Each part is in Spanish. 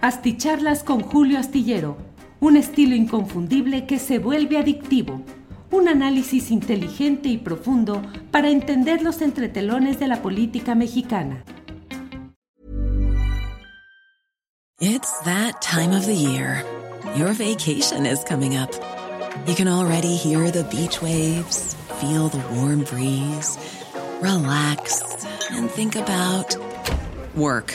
Asticharlas con Julio Astillero, un estilo inconfundible que se vuelve adictivo. Un análisis inteligente y profundo para entender los entretelones de la política mexicana. It's that time of the year. Your vacation is coming up. You can already hear the beach waves, feel the warm breeze, relax, and think about work.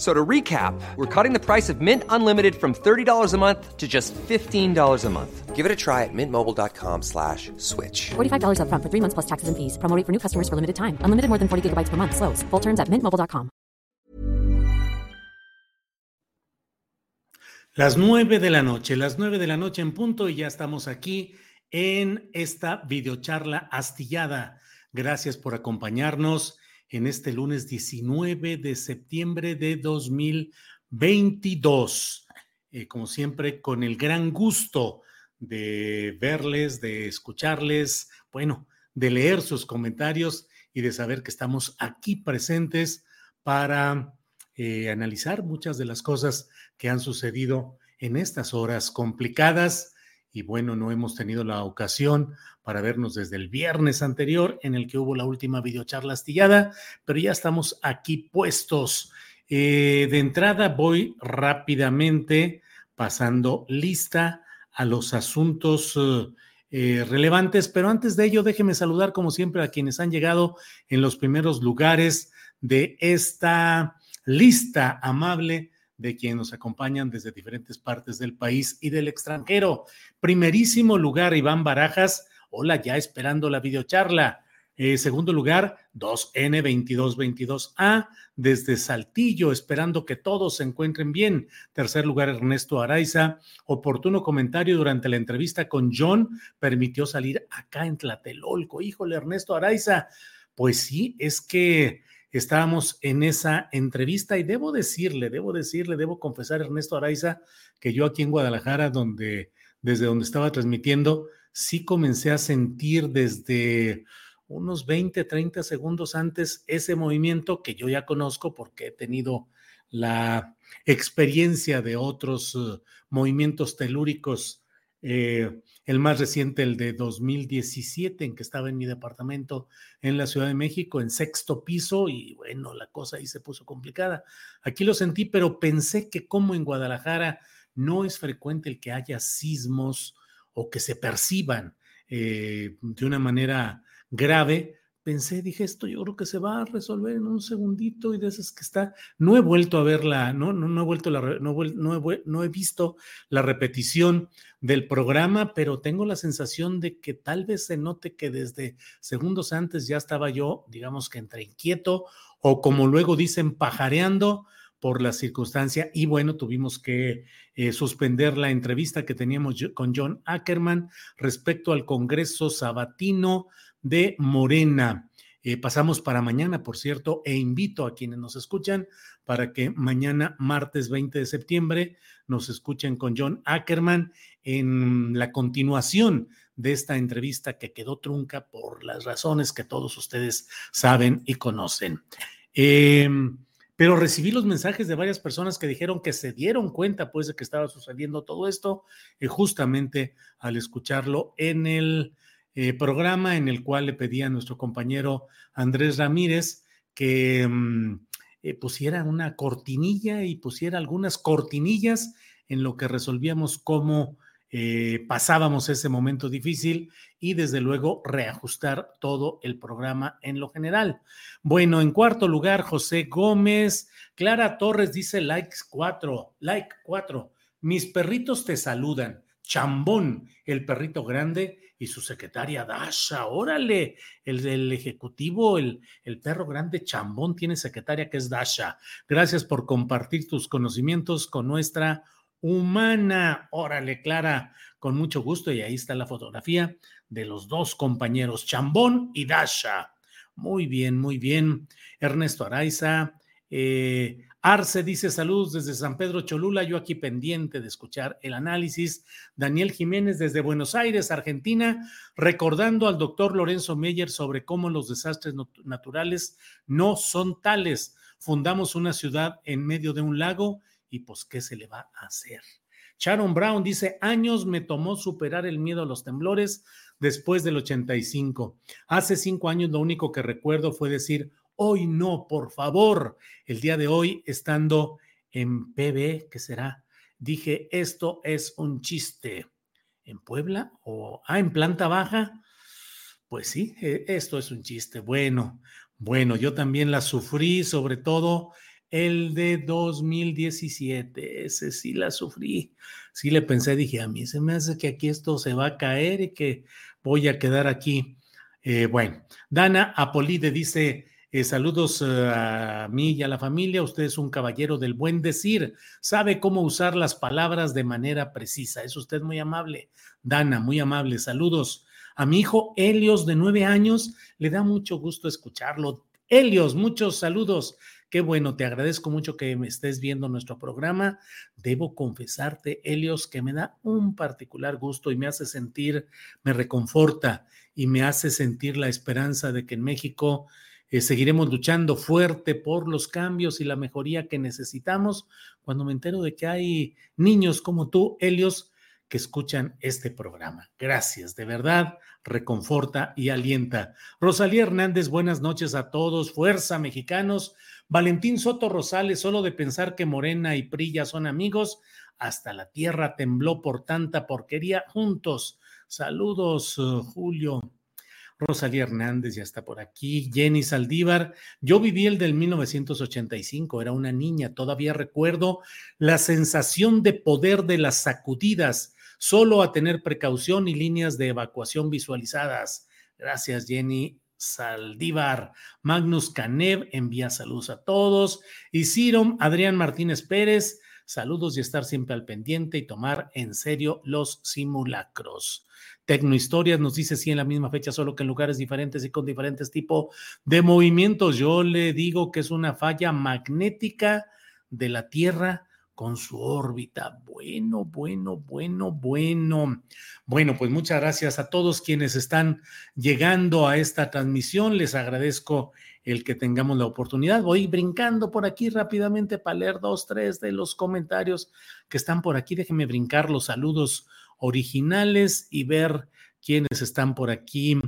So to recap, we're cutting the price of Mint Unlimited from $30 a month to just $15 a month. Give it a try at mintmobile.com slash switch. $45 up front for three months plus taxes and fees. Promoting for new customers for limited time. Unlimited more than 40 gigabytes per month. Slows. Full terms at mintmobile.com. Las nueve de la noche, las nueve de la noche en punto y ya estamos aquí en esta videocharla astillada. Gracias por acompañarnos en este lunes 19 de septiembre de 2022. Eh, como siempre, con el gran gusto de verles, de escucharles, bueno, de leer sus comentarios y de saber que estamos aquí presentes para eh, analizar muchas de las cosas que han sucedido en estas horas complicadas. Y bueno, no hemos tenido la ocasión para vernos desde el viernes anterior en el que hubo la última videocharla astillada, pero ya estamos aquí puestos. Eh, de entrada voy rápidamente pasando lista a los asuntos eh, relevantes, pero antes de ello déjeme saludar como siempre a quienes han llegado en los primeros lugares de esta lista amable de quienes nos acompañan desde diferentes partes del país y del extranjero. Primerísimo lugar, Iván Barajas. Hola, ya esperando la videocharla. Eh, segundo lugar, 2N2222A desde Saltillo, esperando que todos se encuentren bien. Tercer lugar, Ernesto Araiza. Oportuno comentario durante la entrevista con John permitió salir acá en Tlatelolco. Híjole, Ernesto Araiza. Pues sí, es que estábamos en esa entrevista y debo decirle, debo decirle, debo confesar, Ernesto Araiza, que yo aquí en Guadalajara, donde, desde donde estaba transmitiendo, sí comencé a sentir desde unos 20, 30 segundos antes ese movimiento que yo ya conozco porque he tenido la experiencia de otros uh, movimientos telúricos eh, el más reciente, el de 2017, en que estaba en mi departamento en la Ciudad de México, en sexto piso, y bueno, la cosa ahí se puso complicada. Aquí lo sentí, pero pensé que como en Guadalajara no es frecuente el que haya sismos o que se perciban eh, de una manera grave, pensé, dije, esto yo creo que se va a resolver en un segundito y de esas que está, no he vuelto a verla, no, no, no he vuelto la, no, he, no he visto la repetición del programa, pero tengo la sensación de que tal vez se note que desde segundos antes ya estaba yo, digamos que entre inquieto o como luego dicen, pajareando por la circunstancia. Y bueno, tuvimos que eh, suspender la entrevista que teníamos con John Ackerman respecto al Congreso Sabatino de Morena. Eh, pasamos para mañana, por cierto, e invito a quienes nos escuchan para que mañana, martes 20 de septiembre, nos escuchen con John Ackerman en la continuación de esta entrevista que quedó trunca por las razones que todos ustedes saben y conocen. Em, pero recibí los mensajes de varias personas que dijeron que se dieron cuenta pues de que estaba sucediendo todo esto y justamente al escucharlo en el eh, programa en el cual le pedía a nuestro compañero Andrés Ramírez que mm, eh, pusiera una cortinilla y pusiera algunas cortinillas en lo que resolvíamos cómo eh, pasábamos ese momento difícil y desde luego reajustar todo el programa en lo general. Bueno, en cuarto lugar, José Gómez. Clara Torres dice likes 4, like 4. Mis perritos te saludan. Chambón, el perrito grande, y su secretaria Dasha, órale, el del ejecutivo, el, el perro grande chambón tiene secretaria que es Dasha. Gracias por compartir tus conocimientos con nuestra humana. Órale, Clara, con mucho gusto. Y ahí está la fotografía de los dos compañeros, Chambón y Dasha. Muy bien, muy bien. Ernesto Araiza. Eh, Arce dice saludos desde San Pedro Cholula, yo aquí pendiente de escuchar el análisis. Daniel Jiménez desde Buenos Aires, Argentina, recordando al doctor Lorenzo Meyer sobre cómo los desastres naturales no son tales. Fundamos una ciudad en medio de un lago y pues, ¿qué se le va a hacer? Sharon Brown dice, años me tomó superar el miedo a los temblores después del 85. Hace cinco años lo único que recuerdo fue decir, Hoy no, por favor. El día de hoy, estando en PB, ¿qué será? Dije, esto es un chiste. ¿En Puebla? ¿O, ah, en planta baja? Pues sí, e, esto es un chiste. Bueno, bueno, yo también la sufrí, sobre todo el de 2017. Ese sí la sufrí. Sí le pensé, dije, a mí se me hace que aquí esto se va a caer y que voy a quedar aquí. Eh, bueno, Dana Apolide dice, eh, saludos eh, a mí y a la familia. Usted es un caballero del buen decir. Sabe cómo usar las palabras de manera precisa. Es usted muy amable. Dana, muy amable. Saludos. A mi hijo Helios, de nueve años, le da mucho gusto escucharlo. Helios, muchos saludos. Qué bueno, te agradezco mucho que me estés viendo nuestro programa. Debo confesarte, Helios, que me da un particular gusto y me hace sentir, me reconforta y me hace sentir la esperanza de que en México eh, seguiremos luchando fuerte por los cambios y la mejoría que necesitamos. Cuando me entero de que hay niños como tú, Helios, que escuchan este programa. Gracias, de verdad, reconforta y alienta. Rosalía Hernández, buenas noches a todos. Fuerza, mexicanos. Valentín Soto Rosales, solo de pensar que Morena y Prilla son amigos, hasta la tierra tembló por tanta porquería juntos. Saludos, uh, Julio. Rosalía Hernández ya está por aquí, Jenny Saldívar. Yo viví el del 1985, era una niña, todavía recuerdo la sensación de poder de las sacudidas, solo a tener precaución y líneas de evacuación visualizadas. Gracias, Jenny. Saldívar, Magnus Canev envía saludos a todos. Y Ciro, Adrián Martínez Pérez, saludos y estar siempre al pendiente y tomar en serio los simulacros. Tecnohistorias nos dice sí en la misma fecha, solo que en lugares diferentes y con diferentes tipos de movimientos. Yo le digo que es una falla magnética de la Tierra con su órbita. Bueno, bueno, bueno, bueno. Bueno, pues muchas gracias a todos quienes están llegando a esta transmisión. Les agradezco el que tengamos la oportunidad. Voy brincando por aquí rápidamente para leer dos, tres de los comentarios que están por aquí. Déjenme brincar los saludos originales y ver quiénes están por aquí.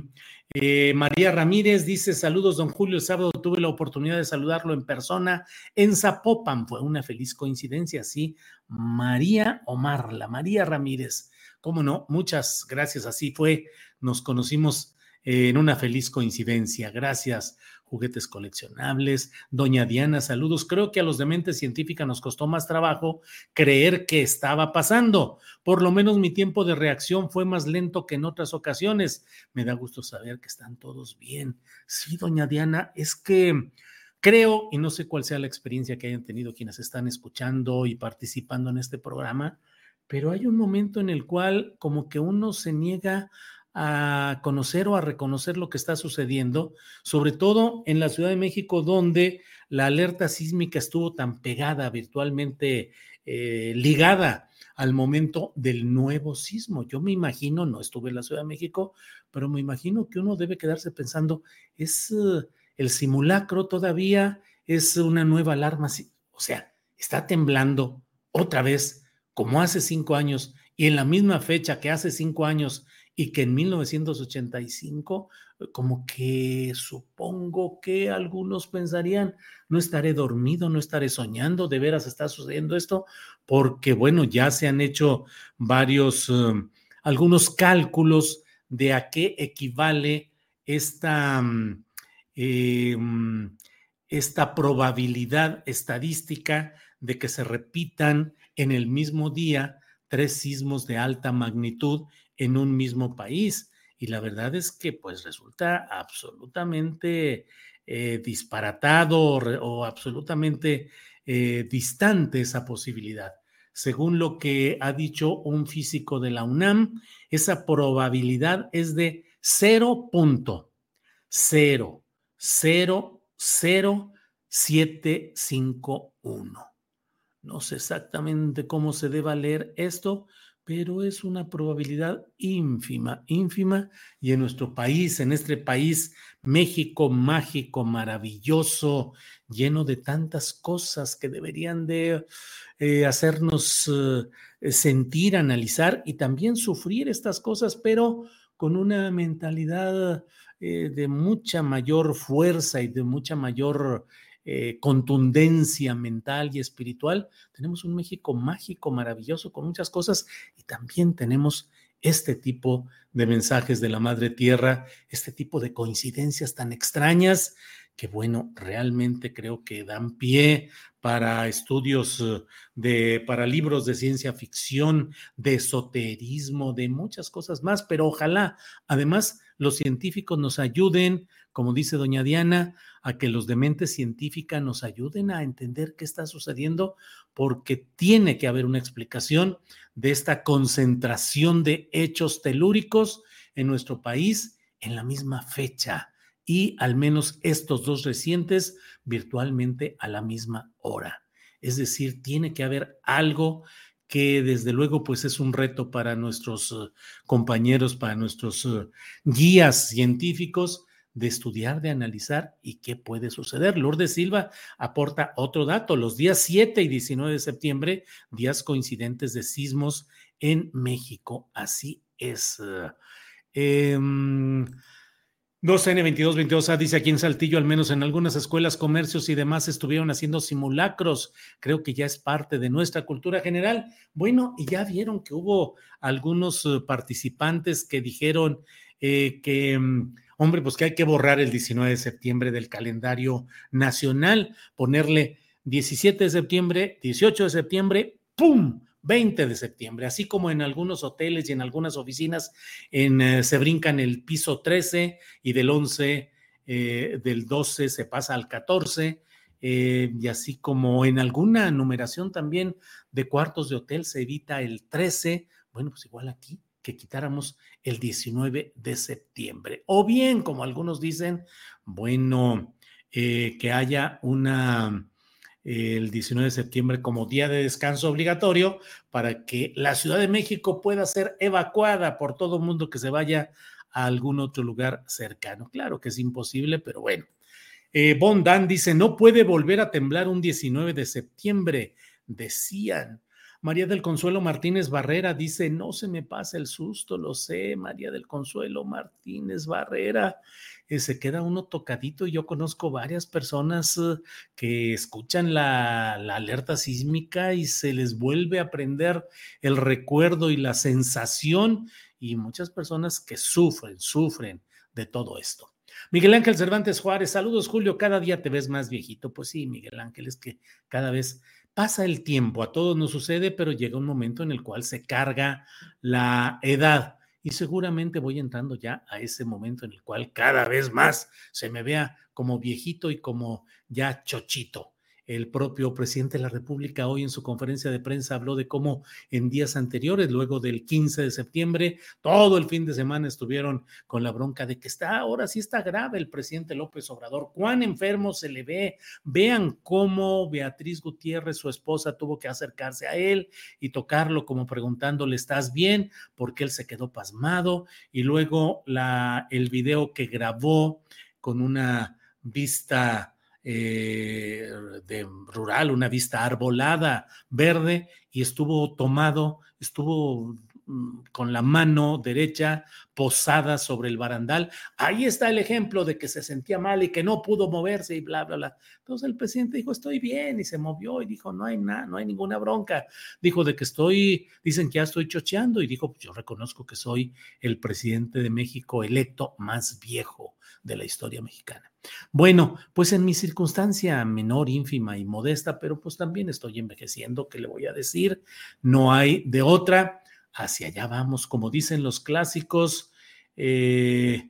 Eh, María Ramírez dice: Saludos, don Julio. El sábado tuve la oportunidad de saludarlo en persona en Zapopan. Fue una feliz coincidencia, sí. María Omar, la María Ramírez. Cómo no, muchas gracias. Así fue. Nos conocimos en una feliz coincidencia. Gracias juguetes coleccionables. Doña Diana, saludos. Creo que a los de mente científica nos costó más trabajo creer que estaba pasando. Por lo menos mi tiempo de reacción fue más lento que en otras ocasiones. Me da gusto saber que están todos bien. Sí, doña Diana, es que creo, y no sé cuál sea la experiencia que hayan tenido quienes están escuchando y participando en este programa, pero hay un momento en el cual como que uno se niega a conocer o a reconocer lo que está sucediendo, sobre todo en la Ciudad de México, donde la alerta sísmica estuvo tan pegada, virtualmente eh, ligada al momento del nuevo sismo. Yo me imagino, no estuve en la Ciudad de México, pero me imagino que uno debe quedarse pensando, es eh, el simulacro todavía, es una nueva alarma, o sea, está temblando otra vez, como hace cinco años, y en la misma fecha que hace cinco años y que en 1985, eh, como que supongo que algunos pensarían, no estaré dormido, no estaré soñando, de veras está sucediendo esto, porque bueno, ya se han hecho varios, em, algunos cálculos de a qué equivale esta, mm, em, esta probabilidad estadística de que se repitan en el mismo día tres sismos de alta magnitud en un mismo país. y la verdad es que pues resulta absolutamente eh, disparatado o, absolutamente eh, distante esa posibilidad. Según lo que ha dicho un físico de la UNAM, esa probabilidad es de 0.0000751. No sé exactamente cómo se deba leer esto, pero es una probabilidad ínfima, ínfima, y en nuestro país, en este país México mágico, maravilloso, lleno de tantas cosas que deberían de eh, hacernos eh, sentir, analizar y también sufrir estas cosas, pero con una mentalidad eh, de mucha mayor fuerza y de mucha mayor eh, contundencia mental y espiritual. Tenemos un México mágico, maravilloso, con muchas cosas y también tenemos este tipo de mensajes de la Madre Tierra, este tipo de coincidencias tan extrañas que, bueno, realmente creo que dan pie para estudios eh, de, para libros de ciencia ficción, de esoterismo, de muchas cosas más, pero ojalá además los científicos nos ayuden, como dice doña Diana, a que los de mente científica nos ayuden a entender qué está sucediendo, porque tiene que haber una explicación de esta concentración de hechos telúricos en nuestro país en la misma fecha y al menos estos dos recientes virtualmente a la misma hora. Es decir, tiene que haber algo que desde luego pues es un reto para nuestros eh, compañeros, para nuestros eh, guías científicos, de estudiar, de analizar y qué puede suceder. Lourdes Silva aporta otro dato. Los días 7 y 19 de septiembre, días coincidentes de sismos en México. Así es. Eh, 2N2222A dice aquí en Saltillo, al menos en algunas escuelas, comercios y demás estuvieron haciendo simulacros. Creo que ya es parte de nuestra cultura general. Bueno, y ya vieron que hubo algunos eh, participantes que dijeron eh, que mm, hombre, pues que hay que borrar el 19 de septiembre del calendario nacional, ponerle 17 de septiembre, 18 de septiembre, ¡pum! 20 de septiembre, así como en algunos hoteles y en algunas oficinas en, eh, se brincan el piso 13 y del 11, eh, del 12 se pasa al 14, eh, y así como en alguna numeración también de cuartos de hotel se evita el 13, bueno, pues igual aquí que quitáramos el 19 de septiembre. O bien, como algunos dicen, bueno, eh, que haya una el 19 de septiembre como día de descanso obligatorio para que la Ciudad de México pueda ser evacuada por todo mundo que se vaya a algún otro lugar cercano. Claro que es imposible, pero bueno. Eh, Bondan dice, no puede volver a temblar un 19 de septiembre, decían. María del Consuelo Martínez Barrera dice, no se me pasa el susto, lo sé, María del Consuelo Martínez Barrera. Eh, se queda uno tocadito. Yo conozco varias personas eh, que escuchan la, la, alerta sísmica y se les vuelve a prender el recuerdo y la sensación y muchas personas que sufren, sufren de todo esto. Miguel Ángel Cervantes Juárez, saludos Julio, cada día te ves más viejito. Pues sí, Miguel Ángel, es que cada vez pasa el tiempo, a todos nos sucede, pero llega un momento en el cual se carga la edad. Y seguramente voy entrando ya a ese momento en el cual cada vez más se me vea como viejito y como ya chochito. El propio presidente de la República hoy en su conferencia de prensa habló de cómo en días anteriores, luego del 15 de septiembre, todo el fin de semana estuvieron con la bronca de que está, ahora sí está grave el presidente López Obrador, cuán enfermo se le ve. Vean cómo Beatriz Gutiérrez, su esposa, tuvo que acercarse a él y tocarlo como preguntándole, ¿estás bien? Porque él se quedó pasmado. Y luego la, el video que grabó con una vista eh, de rural, una vista arbolada, verde, y estuvo tomado, estuvo mm, con la mano derecha posada sobre el barandal. Ahí está el ejemplo de que se sentía mal y que no pudo moverse y bla, bla, bla. Entonces el presidente dijo, estoy bien, y se movió y dijo, no hay nada, no hay ninguna bronca. Dijo de que estoy, dicen que ya estoy chocheando y dijo, yo reconozco que soy el presidente de México electo más viejo de la historia mexicana. Bueno, pues en mi circunstancia menor, ínfima y modesta, pero pues también estoy envejeciendo, ¿qué le voy a decir? No hay de otra, hacia allá vamos, como dicen los clásicos, Eh,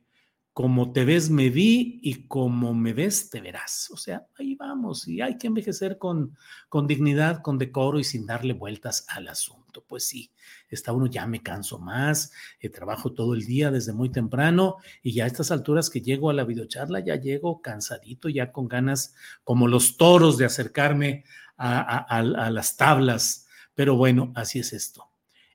como te ves, me vi y como me ves, te verás. O sea, ahí vamos. Y hay que envejecer con, con dignidad, con decoro y sin darle vueltas al asunto. Pues sí, está uno, ya me canso más, eh, trabajo todo el día desde muy temprano y ya a estas alturas que llego a la videocharla, ya llego cansadito, ya con ganas como los toros de acercarme a, las tablas. Pero bueno, así es esto.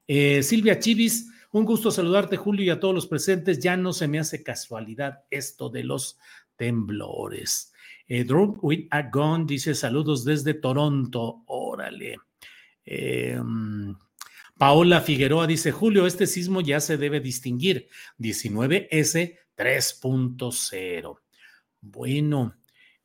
Eh, Silvia Chivis un gusto saludarte, Julio, y a todos los presentes. Ya no se me hace casualidad esto de los temblores. Eh, with a Gun dice saludos desde Toronto. Órale. Em, Paola Figueroa dice, Julio, este sismo ya se debe distinguir. 19S 3.0. Bueno,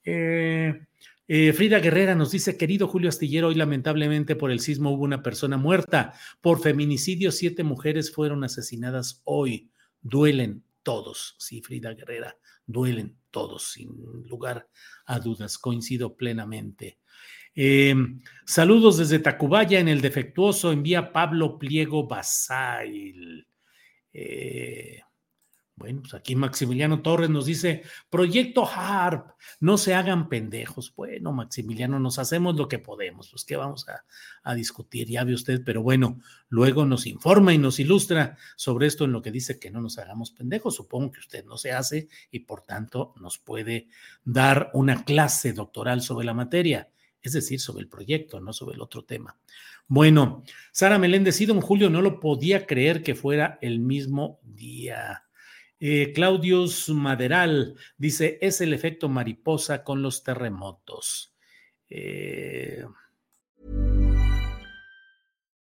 eh, eh, Frida Guerrera nos dice, querido Julio Astillero, hoy lamentablemente por el sismo hubo una persona muerta. Por feminicidio, siete mujeres fueron asesinadas hoy. Duelen todos, sí, Frida Guerrera, duelen todos, sin lugar a dudas, coincido plenamente. Em, saludos desde Tacubaya en el defectuoso, envía Pablo Pliego Basail. Eh, bueno, pues aquí Maximiliano Torres nos dice, Proyecto HARP, no se hagan pendejos. Bueno, Maximiliano, nos hacemos lo que podemos, pues qué vamos a, discutir, ya ve usted, pero bueno, luego nos informa y nos ilustra sobre esto en lo que dice que no nos hagamos pendejos. Supongo que usted no se hace y por tanto nos puede dar una clase doctoral sobre la materia, es decir, sobre el proyecto, no sobre el otro tema. Bueno, Sara Meléndez, sí, don Julio, no lo podía creer que fuera el mismo día. Eh, Claudius Maderal dice, es el efecto mariposa con los terremotos. Eh...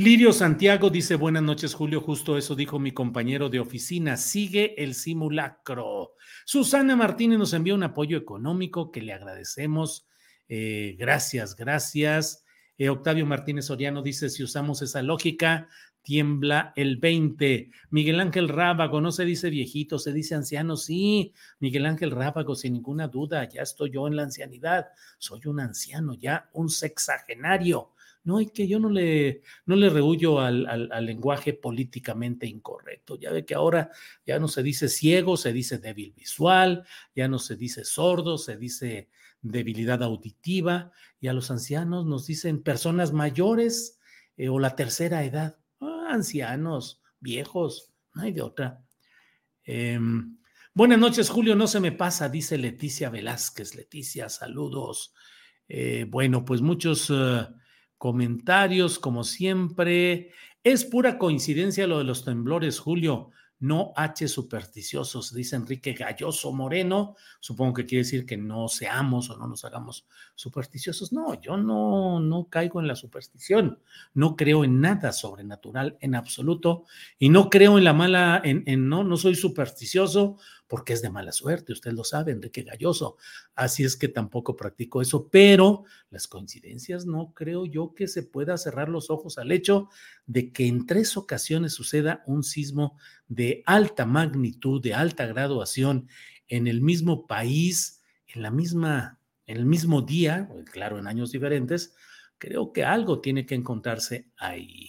Lirio Santiago dice, buenas noches Julio, justo eso dijo mi compañero de oficina, sigue el simulacro. Susana Martínez nos envía un apoyo económico que le agradecemos. Eh, gracias, gracias. Eh, Octavio Martínez Soriano dice, si usamos esa lógica, tiembla el 20. Miguel Ángel Rábago, no se dice viejito, se dice anciano, sí. Miguel Ángel Rábago, sin ninguna duda, ya estoy yo en la ancianidad, soy un anciano, ya un sexagenario no, hay que yo no le, no le rehuyo al, al, lenguaje políticamente incorrecto. Ya ve que ahora ya no se dice ciego, se dice débil visual, ya no se dice sordo, se dice debilidad auditiva, y a los ancianos nos dicen personas mayores eh, o la tercera edad. Ah, ancianos, viejos, no hay de otra. Em, buenas noches, Julio, no se me pasa, dice Leticia Velázquez. Leticia, saludos. Eh, bueno, pues muchos... Eh, comentarios, como siempre. Es pura coincidencia lo de los temblores, Julio no H supersticiosos, dice Enrique Galloso Moreno. Supongo que quiere decir que no seamos o no nos hagamos supersticiosos. No, yo no, no caigo en la superstición. No creo en nada sobrenatural en absoluto y no creo en la mala, en, en no, no soy supersticioso porque es de mala suerte, usted lo sabe, Enrique Galloso. Así es que tampoco practico eso, pero las coincidencias no creo yo que se pueda cerrar los ojos al hecho de que en tres ocasiones suceda un sismo de alta magnitud, de alta graduación en el mismo país, en la misma, el mismo día, claro, en años diferentes, creo que algo tiene que encontrarse ahí.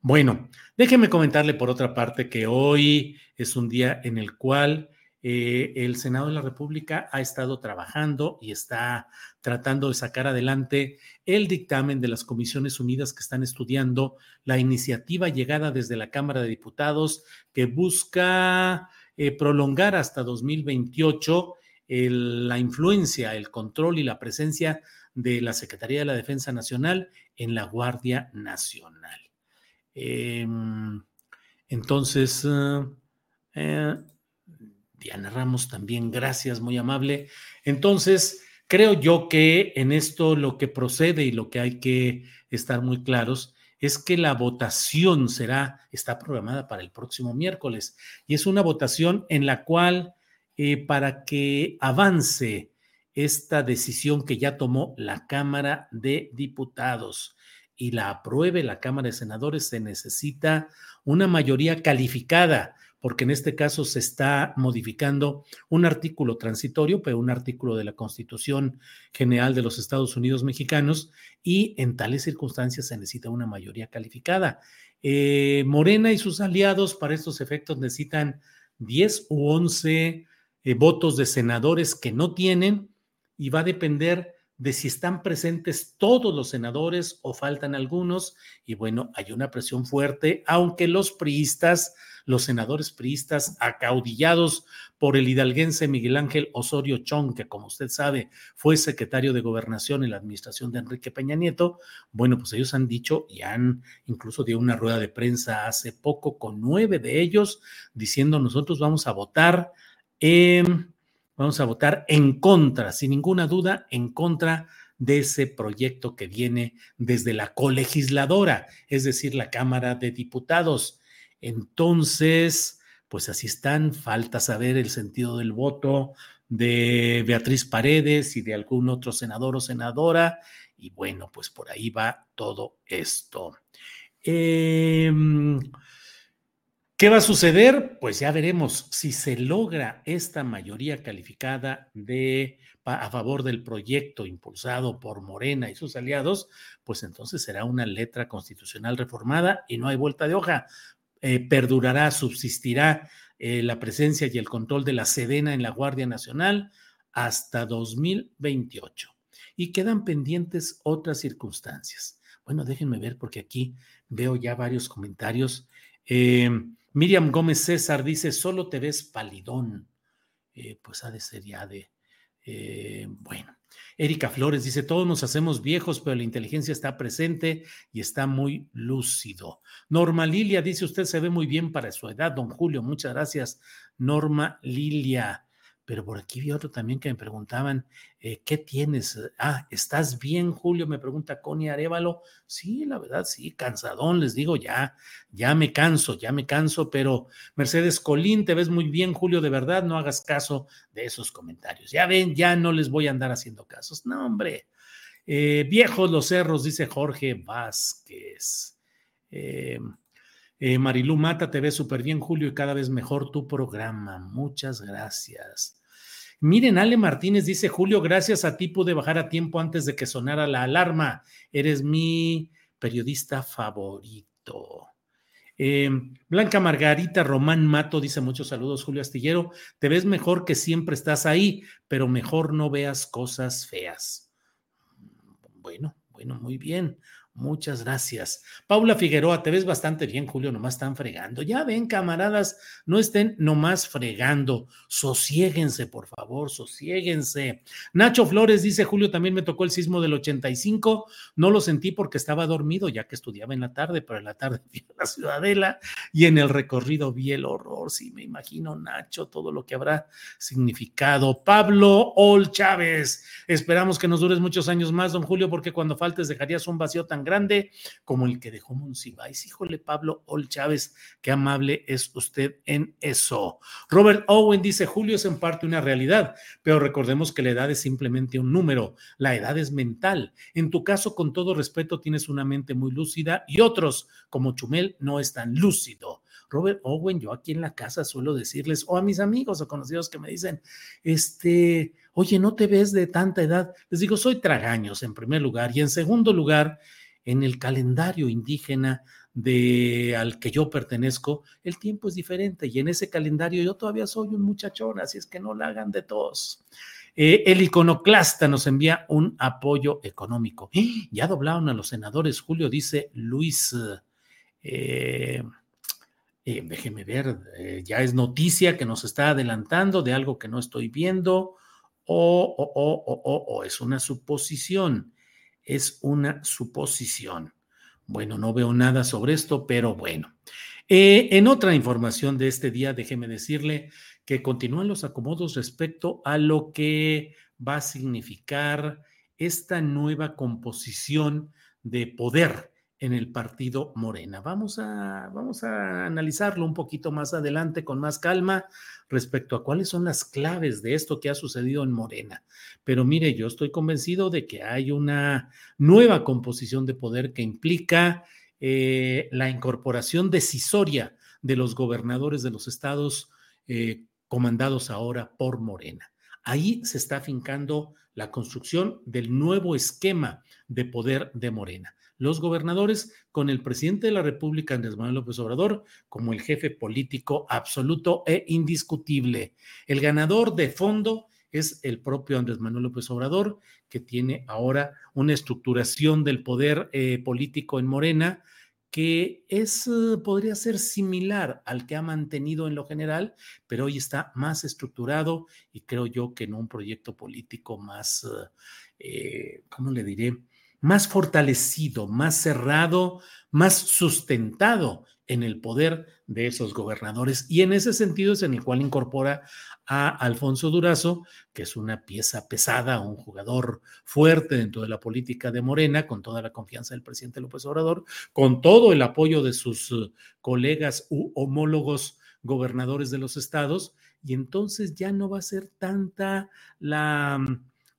Bueno, déjeme comentarle por otra parte que hoy es un día en el cual eh, el Senado de la República ha estado trabajando y está tratando de sacar adelante el dictamen de las comisiones unidas que están estudiando la iniciativa llegada desde la Cámara de Diputados que busca eh, prolongar hasta 2028 la influencia, el control y la presencia de la Secretaría de la Defensa Nacional en la Guardia Nacional. Em, entonces, eh, eh, Diana Ramos también, gracias, muy amable. Entonces, creo yo que en esto lo que procede y lo que hay que estar muy claros es que la votación será, está programada para el próximo miércoles y es una votación en la cual eh, para que avance esta decisión que ya tomó la Cámara de Diputados y la apruebe la Cámara de Senadores, se necesita una mayoría calificada, porque en este caso se está modificando un artículo transitorio, pero un artículo de la Constitución General de los Estados Unidos Mexicanos, y en tales circunstancias se necesita una mayoría calificada. Eh, Morena y sus aliados para estos efectos necesitan 10 u 11 eh, votos de senadores que no tienen y va a depender de si están presentes todos los senadores o faltan algunos. Y bueno, hay una presión fuerte, aunque los priistas, los senadores priistas acaudillados por el hidalguense Miguel Ángel Osorio Chong, que como usted sabe fue secretario de gobernación en la administración de Enrique Peña Nieto, bueno, pues ellos han dicho y han incluso dio una rueda de prensa hace poco con nueve de ellos diciendo nosotros vamos a votar. Vamos a votar en contra, sin ninguna duda, en contra de ese proyecto que viene desde la colegisladora, es decir, la Cámara de Diputados. Entonces, pues así están, falta saber el sentido del voto de Beatriz Paredes y de algún otro senador o senadora, y bueno, pues por ahí va todo esto. Eh, ¿Qué va a suceder? Pues ya veremos si se logra esta mayoría calificada de a favor del proyecto impulsado por Morena y sus aliados, pues entonces será una letra constitucional reformada y no hay vuelta de hoja. Eh, perdurará, subsistirá eh, la presencia y el control de la Sedena en la Guardia Nacional hasta 2028. Y quedan pendientes otras circunstancias. Bueno, déjenme ver porque aquí veo ya varios comentarios. Eh, Miriam Gómez César dice, solo te ves palidón. Pues ha de ser ya de, eh, bueno. Erika Flores dice, todos nos hacemos viejos, pero la inteligencia está presente y está muy lúcido. Norma Lilia dice, usted se ve muy bien para su edad, don Julio. Muchas gracias, Norma Lilia pero por aquí vi otro también que me preguntaban, eh, ¿qué tienes? Ah, ¿estás bien, Julio? Me pregunta Connie Arevalo. Sí, la verdad, sí, cansadón, les digo, ya, ya me canso, ya me canso, pero Mercedes Colín, te ves muy bien, Julio, de verdad, no hagas caso de esos comentarios. Ya ven, ya no les voy a andar haciendo casos. No, hombre. Eh, viejos los cerros, dice Jorge Vázquez. Eh, eh, Marilú Mata, te ves súper bien, Julio, y cada vez mejor tu programa. Muchas gracias. Miren, Ale Martínez dice, Julio, gracias a ti pude bajar a tiempo antes de que sonara la alarma. Eres mi periodista favorito. Eh, Blanca Margarita Román Mato dice muchos saludos, Julio Astillero. Te ves mejor que siempre estás ahí, pero mejor no veas cosas feas. Bueno, bueno, muy bien. Muchas gracias. Paula Figueroa, te ves bastante bien, Julio, nomás están fregando. Ya ven, camaradas, no estén nomás fregando. Sosiéguense, por favor, sosiéguense. Nacho Flores dice, Julio, también me tocó el sismo del 85. No lo sentí porque estaba dormido, ya que estudiaba en la tarde, pero en la tarde vi la ciudadela y en el recorrido vi el horror. Sí, me imagino, Nacho, todo lo que habrá significado. Pablo Ol Chávez, esperamos que nos dures muchos años más, don Julio, porque cuando faltes dejarías un vacío tan grande como el que dejó Monsiváis. Híjole, Pablo Ol Chávez, qué amable es usted en eso. Robert Owen dice, Julio es en parte una realidad, pero recordemos que la edad es simplemente un número, la edad es mental. En tu caso, con todo respeto, tienes una mente muy lúcida y otros, como Chumel, no es tan lúcido. Robert Owen, yo aquí en la casa suelo decirles, o a mis amigos o conocidos que me dicen, este, oye, ¿no te ves de tanta edad? Les digo, soy tragaños en primer lugar y en segundo lugar, en el calendario indígena de al que yo pertenezco, el tiempo es diferente y en ese calendario yo todavía soy un muchachón, así es que no la hagan de todos. Eh, el iconoclasta nos envía un apoyo económico. ¡Ah! Ya doblaron a los senadores, Julio, dice Luis. Eh, eh, déjeme ver, ya es noticia que nos está adelantando de algo que no estoy viendo o, o, o, o es una suposición es una suposición. Bueno, no veo nada sobre esto, pero bueno. Eh, en otra información de este día, déjeme decirle que continúan los acomodos respecto a lo que va a significar esta nueva composición de poder en el partido Morena. Vamos a, vamos a analizarlo un poquito más adelante con más calma respecto a cuáles son las claves de esto que ha sucedido en Morena. Pero mire, yo estoy convencido de que hay una nueva composición de poder que implica eh, la incorporación decisoria de los gobernadores de los estados eh, comandados ahora por Morena. Ahí se está afincando la construcción del nuevo esquema de poder de Morena los gobernadores con el presidente de la República, Andrés Manuel López Obrador, como el jefe político absoluto e indiscutible. El ganador de fondo es el propio Andrés Manuel López Obrador, que tiene ahora una estructuración del poder eh, político en Morena que es, eh, podría ser similar al que ha mantenido en lo general, pero hoy está más estructurado y creo yo que en un proyecto político más, eh, ¿cómo le diré? Más fortalecido, más cerrado, más sustentado en el poder de esos gobernadores. Y en ese sentido es en el cual incorpora a Alfonso Durazo, que es una pieza pesada, un jugador fuerte dentro de la política de Morena, con toda la confianza del presidente López Obrador, con todo el apoyo de sus uh, colegas u homólogos gobernadores de los estados, y entonces ya no va a ser tanta la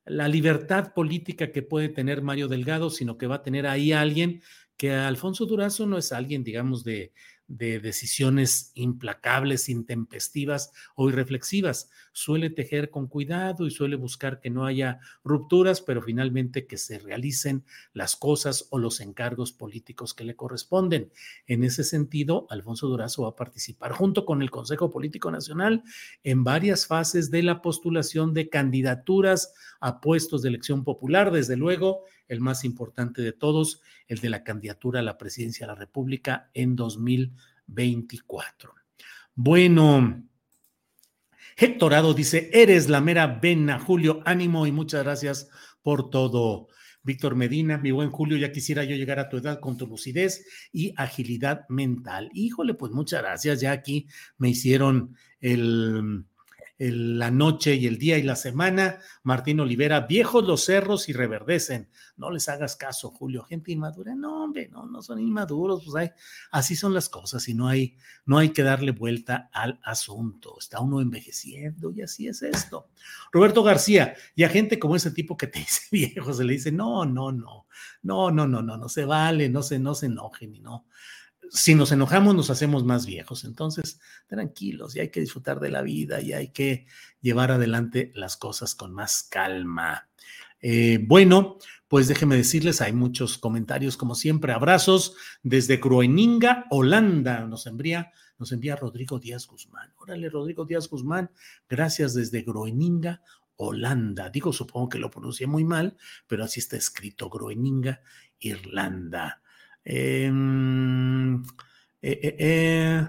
la libertad política que puede tener Mario Delgado, sino que va a tener ahí a alguien que Alfonso Durazo no es alguien, digamos, de, de decisiones implacables, intempestivas o irreflexivas. Suele tejer con cuidado y suele buscar que no haya rupturas, pero finalmente que se realicen las cosas o los encargos políticos que le corresponden. En ese sentido, Alfonso Durazo va a participar junto con el Consejo Político Nacional en varias fases de la postulación de candidaturas a puestos de elección popular. Desde luego, el más importante de todos, el de la candidatura a la presidencia de la República en 2024. Bueno, Héctorado dice, eres la mera vena, Julio, ánimo y muchas gracias por todo. Víctor Medina, mi buen Julio, ya quisiera yo llegar a tu edad con tu lucidez y agilidad mental. Híjole, pues muchas gracias, ya aquí me hicieron el la noche y el día y la semana. Martín Olivera, viejos los cerros y reverdecen. No les hagas caso, Julio. Gente inmadura, no, hombre, no, no son inmaduros. Pues hay, así son las cosas y no hay, no hay que darle vuelta al asunto. Está uno envejeciendo y así es esto. Roberto García, y a gente como ese tipo que te dice viejo, se le dice, no, no, no, no, no, no, no, no se vale, no se, no se enojen y no si nos enojamos nos hacemos más viejos. Entonces, tranquilos, y hay que disfrutar de la vida y hay que llevar adelante las cosas con más calma. Eh, bueno, pues déjenme decirles, hay muchos comentarios como siempre. Abrazos desde Groeninga, Holanda. Nos envía, nos envía Rodrigo Díaz Guzmán. Órale, Rodrigo Díaz Guzmán, gracias desde Groeninga, Holanda. Digo, supongo que lo pronuncié muy mal, pero así está escrito, Groeninga, Irlanda. Em, eh, eh, eh,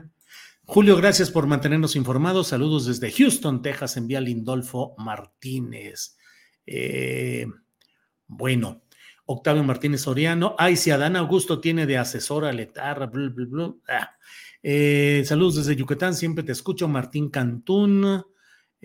Julio, gracias por mantenernos informados. Saludos desde Houston, Texas, envía Lindolfo Martínez. bueno, Octavio Martínez Soriano. Ay, si Adán Augusto tiene de asesora letarra, ah. saludos desde Yucatán, siempre te escucho. Martín Cantún.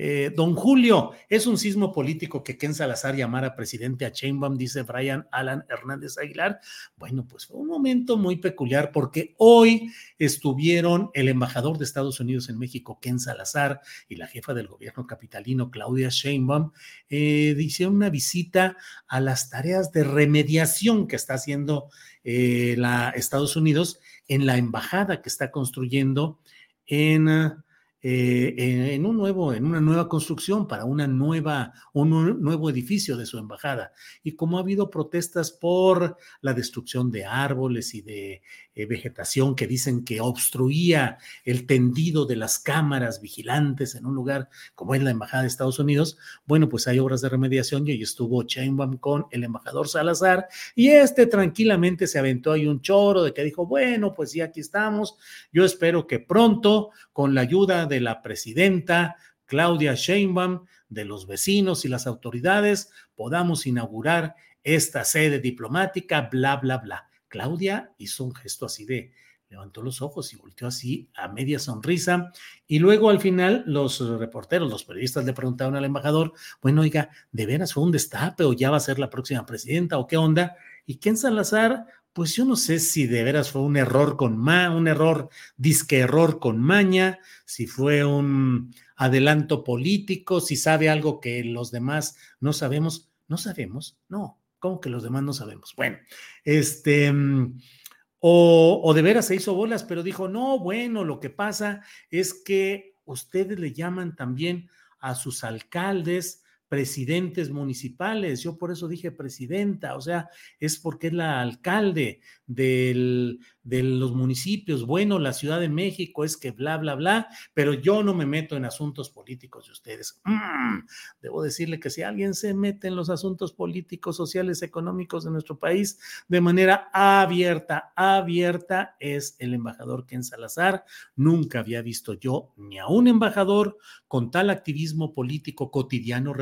Eh, don Julio, es un sismo político que Ken Salazar llamara presidente a Chainbaum, dice Brian Alan Hernández Aguilar. Bueno, pues fue un momento muy peculiar porque hoy estuvieron el embajador de Estados Unidos en México, Ken Salazar, y la jefa del gobierno capitalino, Claudia Sheinbaum, eh, hicieron una visita a las tareas de remediación que está haciendo eh, la Estados Unidos en la embajada que está construyendo en eh, en, un nuevo, en una nueva construcción para una nueva, un nuevo edificio de su embajada. Y como ha habido protestas por la destrucción de árboles y de eh, vegetación que dicen que obstruía el tendido de las cámaras vigilantes en un lugar como es la Embajada de Estados Unidos, bueno, pues hay obras de remediación y hoy estuvo Chainbaum con el embajador Salazar y este tranquilamente se aventó ahí un choro de que dijo, bueno, pues sí, aquí estamos. Yo espero que pronto, con la ayuda de la presidenta Claudia Sheinbaum, de los vecinos y las autoridades, podamos inaugurar esta sede diplomática, bla, bla, bla Claudia hizo un gesto así de, levantó los ojos y volteó así a media sonrisa. Y luego al final los reporteros, los periodistas le preguntaron al embajador, bueno, oiga, ¿de veras fue un destape o ya va a ser la próxima presidenta o qué onda? Y Ken Salazar, pues yo no sé si de veras fue un error con ma, un error, disque error con maña, si fue un adelanto político, si sabe algo que los demás no sabemos. No sabemos, no, ¿cómo que los demás no sabemos? Bueno, este o, de veras se hizo bolas, pero dijo, no, bueno, lo que pasa es que ustedes le llaman también a sus alcaldes presidentes municipales. Yo por eso dije presidenta, o sea, es porque es la alcalde del, de los municipios. Bueno, la Ciudad de México es que bla, bla, bla, pero yo no me meto en asuntos políticos de ustedes. Debo decirle que si alguien se mete en los asuntos políticos, sociales, económicos de nuestro país de manera abierta, abierta, es el embajador Ken Salazar. Nunca había visto yo ni a un embajador con tal activismo político cotidiano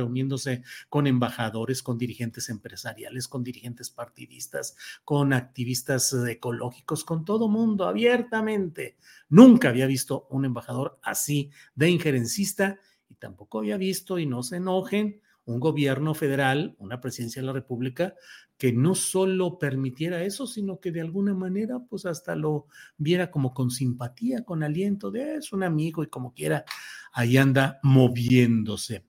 con embajadores, con dirigentes empresariales, con dirigentes partidistas, con activistas ecológicos, con todo mundo abiertamente. Nunca había visto un embajador así de injerencista y tampoco había visto, y no se enojen, un gobierno federal, una presidencia de la República, que no solo permitiera eso, sino que de alguna manera, pues hasta lo viera como con simpatía, con aliento de es un amigo y como quiera, ahí anda moviéndose.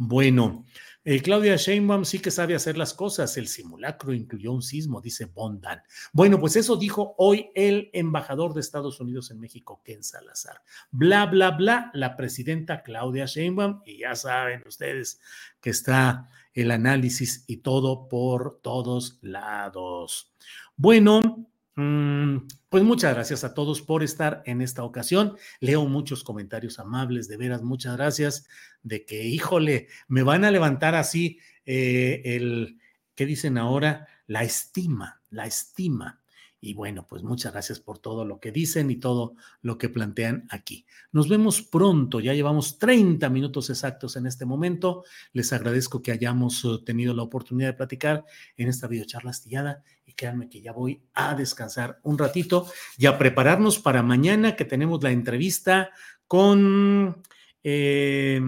Bueno, eh, Claudia Sheinbaum sí que sabe hacer las cosas. El simulacro incluyó un sismo, dice Bondan. Bueno, pues eso dijo hoy el embajador de Estados Unidos en México, Ken Salazar. Bla, bla, bla, la presidenta Claudia Sheinbaum, y ya saben ustedes que está el análisis y todo por todos lados. Bueno, Mm, pues muchas gracias a todos por estar en esta ocasión. Leo muchos comentarios amables, de veras, muchas gracias de que, híjole, me van a levantar así eh, el, ¿qué dicen ahora? La estima, la estima. Y bueno, pues muchas gracias por todo lo que dicen y todo lo que plantean aquí. Nos vemos pronto, ya llevamos 30 minutos exactos en este momento. Les agradezco que hayamos eh, tenido la oportunidad de platicar en esta videocharla astillada y créanme que ya voy a descansar un ratito y a prepararnos para mañana que tenemos la entrevista con eh,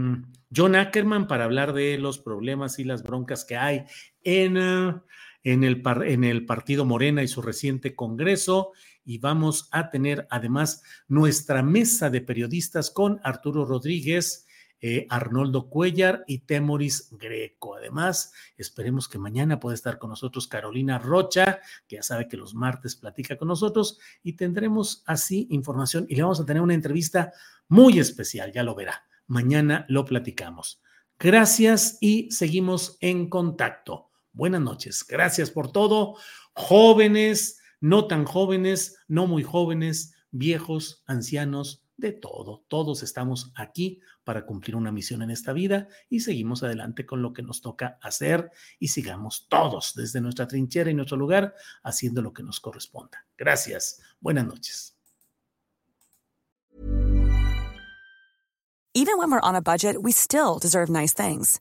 John Ackerman para hablar de los problemas y las broncas que hay en... Eh, en el, en el partido Morena y su reciente Congreso. Y vamos a tener además nuestra mesa de periodistas con Arturo Rodríguez, eh, Arnoldo Cuellar y Temoris Greco. Además, esperemos que mañana pueda estar con nosotros Carolina Rocha, que ya sabe que los martes platica con nosotros, y tendremos así información y le vamos a tener una entrevista muy especial, ya lo verá. Mañana lo platicamos. Gracias y seguimos en contacto. Buenas noches. Gracias por todo. Jóvenes, no tan jóvenes, no muy jóvenes, viejos, ancianos, de todo. Todos estamos aquí para cumplir una misión en esta vida y seguimos adelante con lo que nos toca hacer y sigamos todos desde nuestra trinchera y nuestro lugar haciendo lo que nos corresponda. Gracias. Buenas noches. Even when we're on a budget, we still deserve nice things.